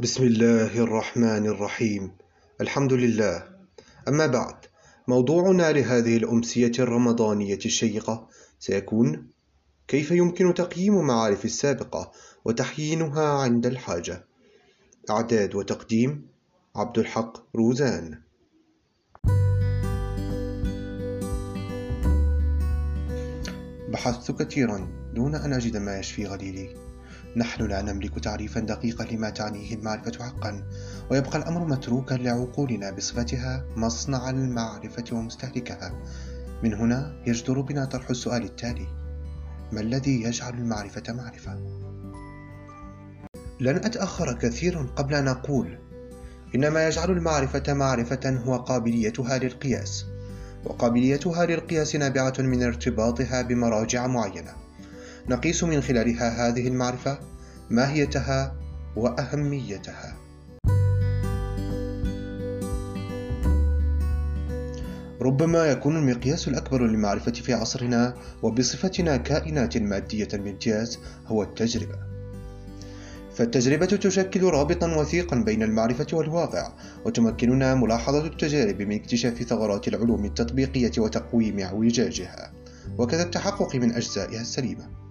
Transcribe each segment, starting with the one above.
بسم الله الرحمن الرحيم الحمد لله أما بعد موضوعنا لهذه الأمسية الرمضانية الشيقة سيكون كيف يمكن تقييم معارف السابقة وتحيينها عند الحاجة إعداد وتقديم عبد الحق روزان بحثت كثيرا دون أن أجد ما يشفي غليلي نحن لا نملك تعريفا دقيقا لما تعنيه المعرفة حقا ويبقى الأمر متروكا لعقولنا بصفتها مصنع المعرفة ومستهلكها من هنا يجدر بنا طرح السؤال التالي ما الذي يجعل المعرفة معرفة؟ لن أتأخر كثيرا قبل أن أقول إن ما يجعل المعرفة معرفة هو قابليتها للقياس وقابليتها للقياس نابعة من ارتباطها بمراجع معينة نقيس من خلالها هذه المعرفة ماهيتها وأهميتها. ربما يكون المقياس الأكبر للمعرفة في عصرنا وبصفتنا كائنات مادية بامتياز هو التجربة. فالتجربة تشكل رابطا وثيقا بين المعرفة والواقع وتمكننا ملاحظة التجارب من اكتشاف ثغرات العلوم التطبيقية وتقويم اعوجاجها وكذا التحقق من أجزائها السليمة.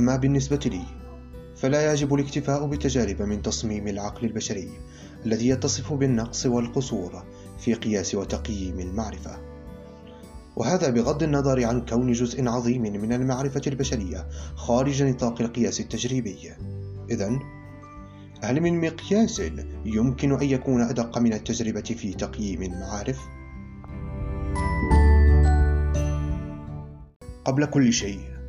أما بالنسبة لي فلا يجب الاكتفاء بالتجارب من تصميم العقل البشري الذي يتصف بالنقص والقصور في قياس وتقييم المعرفة وهذا بغض النظر عن كون جزء عظيم من المعرفة البشرية خارج نطاق القياس التجريبي إذا هل من مقياس يمكن أن يكون أدق من التجربة في تقييم المعارف؟ قبل كل شيء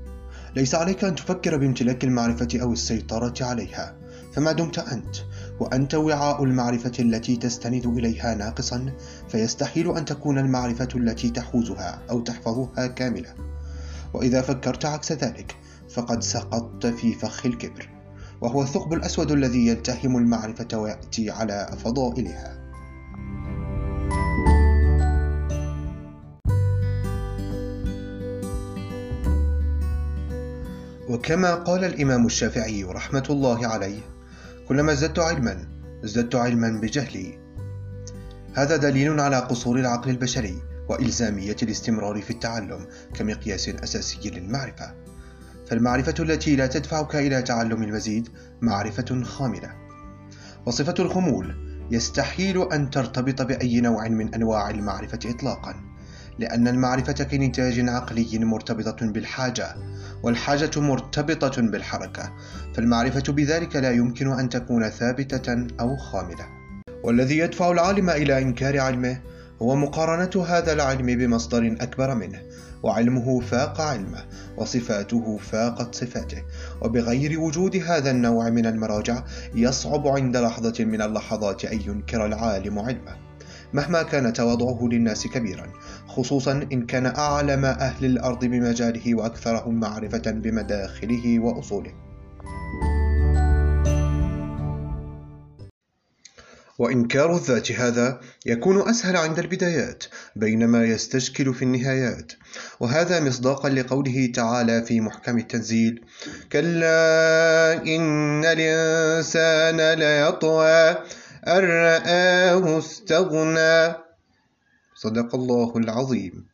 ليس عليك أن تفكر بامتلاك المعرفة أو السيطرة عليها. فما دمت أنت؟ وأنت وعاء المعرفة التي تستند إليها ناقصا فيستحيل أن تكون المعرفة التي تحوزها أو تحفظها كاملة. وإذا فكرت عكس ذلك فقد سقطت في فخ الكبر. وهو الثقب الأسود الذي يلتهم المعرفة ويأتي على فضائلها. وكما قال الإمام الشافعي رحمة الله عليه كلما ازددت علما ازددت علما بجهلي. هذا دليل على قصور العقل البشري وإلزامية الاستمرار في التعلم كمقياس أساسي للمعرفة. فالمعرفة التي لا تدفعك إلى تعلم المزيد معرفة خاملة. وصفة الخمول يستحيل أن ترتبط بأي نوع من أنواع المعرفة إطلاقا لأن المعرفة كنتاج عقلي مرتبطة بالحاجة والحاجة مرتبطة بالحركة فالمعرفة بذلك لا يمكن أن تكون ثابتة أو خاملة. والذي يدفع العالم إلى إنكار علمه هو مقارنة هذا العلم بمصدر أكبر منه وعلمه فاق علمه وصفاته فاقت صفاته. وبغير وجود هذا النوع من المراجع يصعب عند لحظة من اللحظات أن ينكر العالم علمه. مهما كان تواضعه للناس كبيرا خصوصا إن كان أعلم أهل الأرض بمجاله وأكثرهم معرفة بمداخله وأصوله. وإنكار الذات هذا يكون أسهل عند البدايات بينما يستشكل في النهايات. وهذا مصداقا لقوله تعالى في محكم التنزيل كلا إن الإنسان ليطغى أن رآه استغنى. صدق الله العظيم.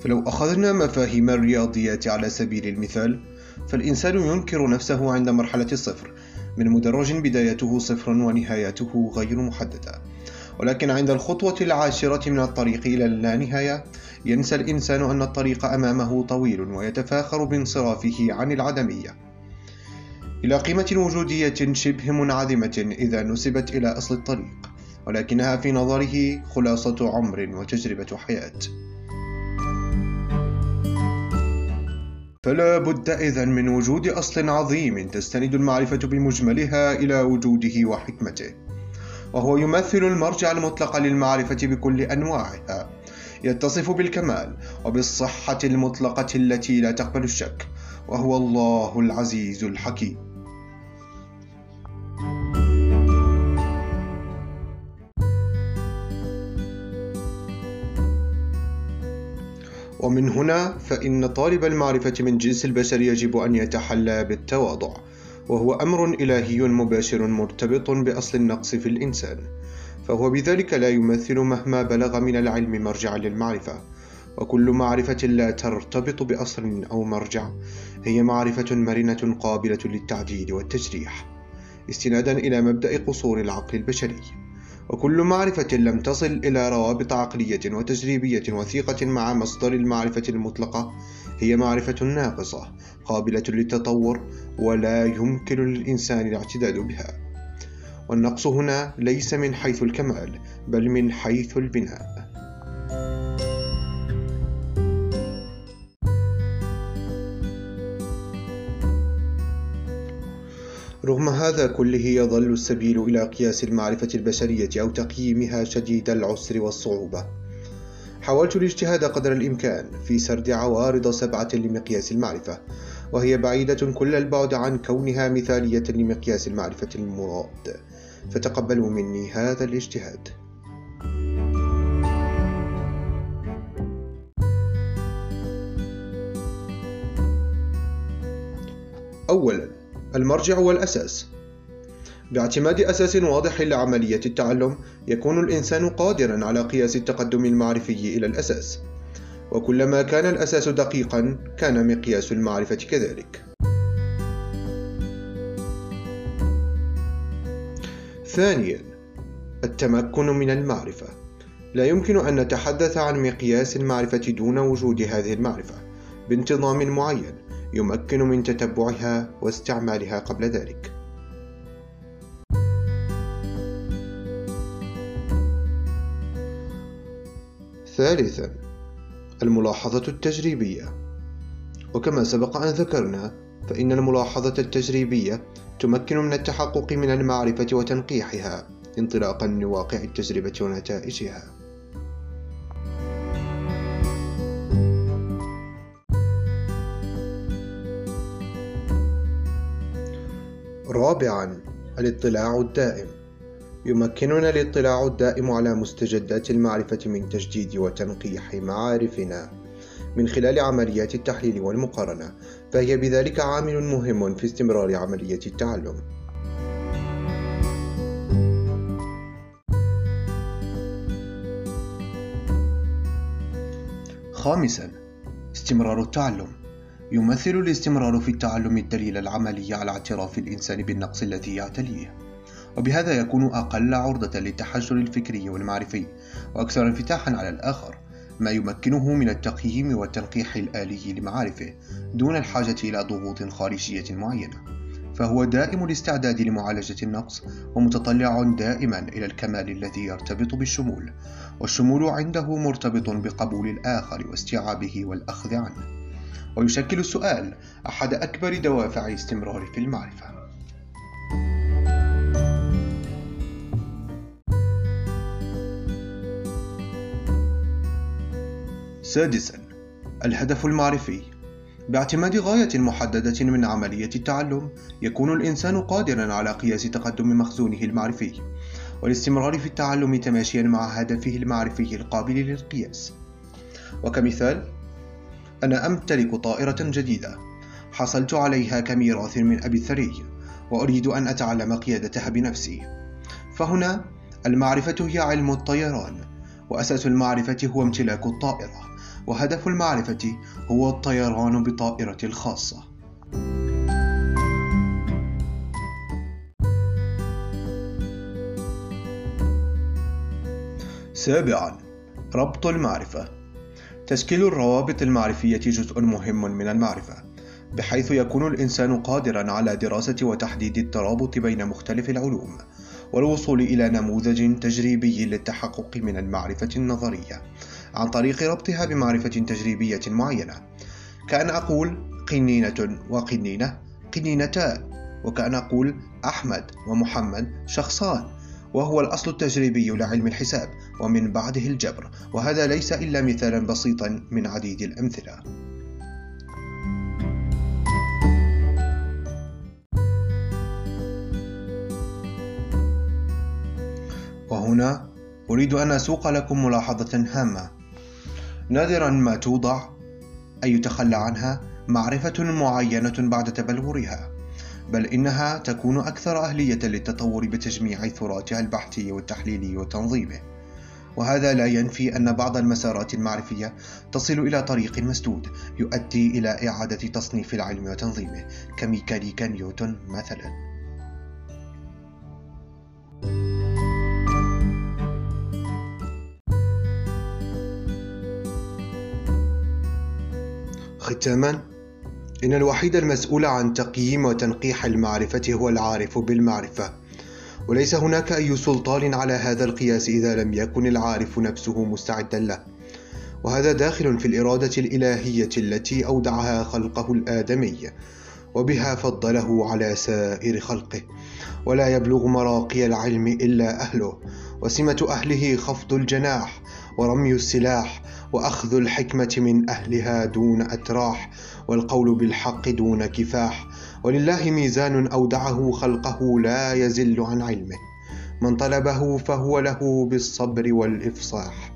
فلو أخذنا مفاهيم الرياضيات على سبيل المثال فالإنسان ينكر نفسه عند مرحلة الصفر. من مدرج بدايته صفر ونهايته غير محددة. ولكن عند الخطوة العاشرة من الطريق إلى اللانهاية ينسى الإنسان أن الطريق أمامه طويل ويتفاخر بانصرافه عن العدمية. إلى قيمة وجودية شبه منعدمة إذا نسبت إلى أصل الطريق ولكنها في نظره خلاصة عمر وتجربة حياة. فلا بد إذن من وجود أصل عظيم تستند المعرفة بمجملها إلى وجوده وحكمته وهو يمثل المرجع المطلق للمعرفة بكل أنواعها. يتصف بالكمال وبالصحة المطلقة التي لا تقبل الشك وهو الله العزيز الحكيم. ومن هنا فإن طالب المعرفة من جنس البشر يجب أن يتحلى بالتواضع، وهو أمر إلهي مباشر مرتبط بأصل النقص في الإنسان، فهو بذلك لا يمثل مهما بلغ من العلم مرجعا للمعرفة. وكل معرفة لا ترتبط بأصل أو مرجع هي معرفة مرنة قابلة للتعديل والتجريح استنادا إلى مبدأ قصور العقل البشري. وكل معرفة لم تصل إلى روابط عقلية وتجريبية وثيقة مع مصدر المعرفة المطلقة هي معرفة ناقصة قابلة للتطور ولا يمكن للإنسان الاعتداد بها. والنقص هنا ليس من حيث الكمال بل من حيث البناء. رغم هذا كله يظل السبيل إلى قياس المعرفة البشرية أو تقييمها شديد العسر والصعوبة. حاولت الاجتهاد قدر الإمكان في سرد عوارض سبعة لمقياس المعرفة وهي بعيدة كل البعد عن كونها مثالية لمقياس المعرفة المراد. فتقبلوا مني هذا الاجتهاد. أولاً المرجع والأساس. باعتماد أساس واضح لعملية التعلم يكون الإنسان قادرا على قياس التقدم المعرفي إلى الأساس. وكلما كان الأساس دقيقا كان مقياس المعرفة كذلك. ثانيا التمكن من المعرفة. لا يمكن أن نتحدث عن مقياس المعرفة دون وجود هذه المعرفة بانتظام معين يمكن من تتبعها واستعمالها قبل ذلك. ثالثا الملاحظة التجريبية. وكما سبق أن ذكرنا فإن الملاحظة التجريبية تمكن من التحقق من المعرفة وتنقيحها انطلاقا من واقع التجربة ونتائجها. رابعا الاطلاع الدائم. يمكننا الاطلاع الدائم على مستجدات المعرفة من تجديد وتنقيح معارفنا من خلال عمليات التحليل والمقارنة. فهي بذلك عامل مهم في استمرار عملية التعلم. خامسا استمرار التعلم. يمثل الاستمرار في التعلم الدليل العملي على اعتراف الإنسان بالنقص الذي يعتليه. وبهذا يكون أقل عرضة للتحجر الفكري والمعرفي وأكثر انفتاحا على الآخر. ما يمكنه من التقييم والتنقيح الآلي لمعارفه دون الحاجة إلى ضغوط خارجية معينة. فهو دائم الاستعداد لمعالجة النقص ومتطلع دائما إلى الكمال الذي يرتبط بالشمول والشمول عنده مرتبط بقبول الآخر واستيعابه والأخذ عنه. ويشكل السؤال أحد أكبر دوافع استمرار في المعرفة. سادسا. الهدف المعرفي. باعتماد غاية محددة من عملية التعلم يكون الإنسان قادرا على قياس تقدم مخزونه المعرفي والاستمرار في التعلم تماشيا مع هدفه المعرفي القابل للقياس. وكمثال أنا أمتلك طائرة جديدة. حصلت عليها كميراث من أبي الثري وأريد أن أتعلم قيادتها بنفسي. فهنا المعرفة هي علم الطيران وأساس المعرفة هو امتلاك الطائرة. وهدف المعرفة هو الطيران بطائرتي الخاصة. سابعا ربط المعرفة. تشكيل الروابط المعرفية جزء مهم من المعرفة بحيث يكون الإنسان قادرا على دراسة وتحديد الترابط بين مختلف العلوم والوصول إلى نموذج تجريبي للتحقق من المعرفة النظرية. عن طريق ربطها بمعرفة تجريبية معينة. كأن أقول قنينة وقنينة قنينتان وكأن أقول أحمد ومحمد شخصان. وهو الأصل التجريبي لعلم الحساب ومن بعده الجبر. وهذا ليس إلا مثالا بسيطا من عديد الأمثلة. وهنا أريد أن أسوق لكم ملاحظة هامة. نادرا ما توضع أن يتخلى عنها معرفة معينة بعد تبلورها بل إنها تكون أكثر أهلية للتطور بتجميع ثراتها البحثي والتحليلي وتنظيمه. وهذا لا ينفي أن بعض المسارات المعرفية تصل إلى طريق مسدود يؤدي إلى إعادة تصنيف العلم وتنظيمه كميكانيكا نيوتن مثلاً. ختاما إن الوحيد المسؤول عن تقييم وتنقيح المعرفة هو العارف بالمعرفة. وليس هناك أي سلطان على هذا القياس إذا لم يكن العارف نفسه مستعدا له. وهذا داخل في الإرادة الإلهية التي أودعها خلقه الآدمي وبها فضله على سائر خلقه. ولا يبلغ مراقي العلم إلا أهله. وسمة أهله خفض الجناح ورمي السلاح وأخذ الحكمة من أهلها دون أتراح والقول بالحق دون كفاح. ولله ميزان أودعه خلقه لا يزل عن علمه. من طلبه فهو له بالصبر والإفصاح.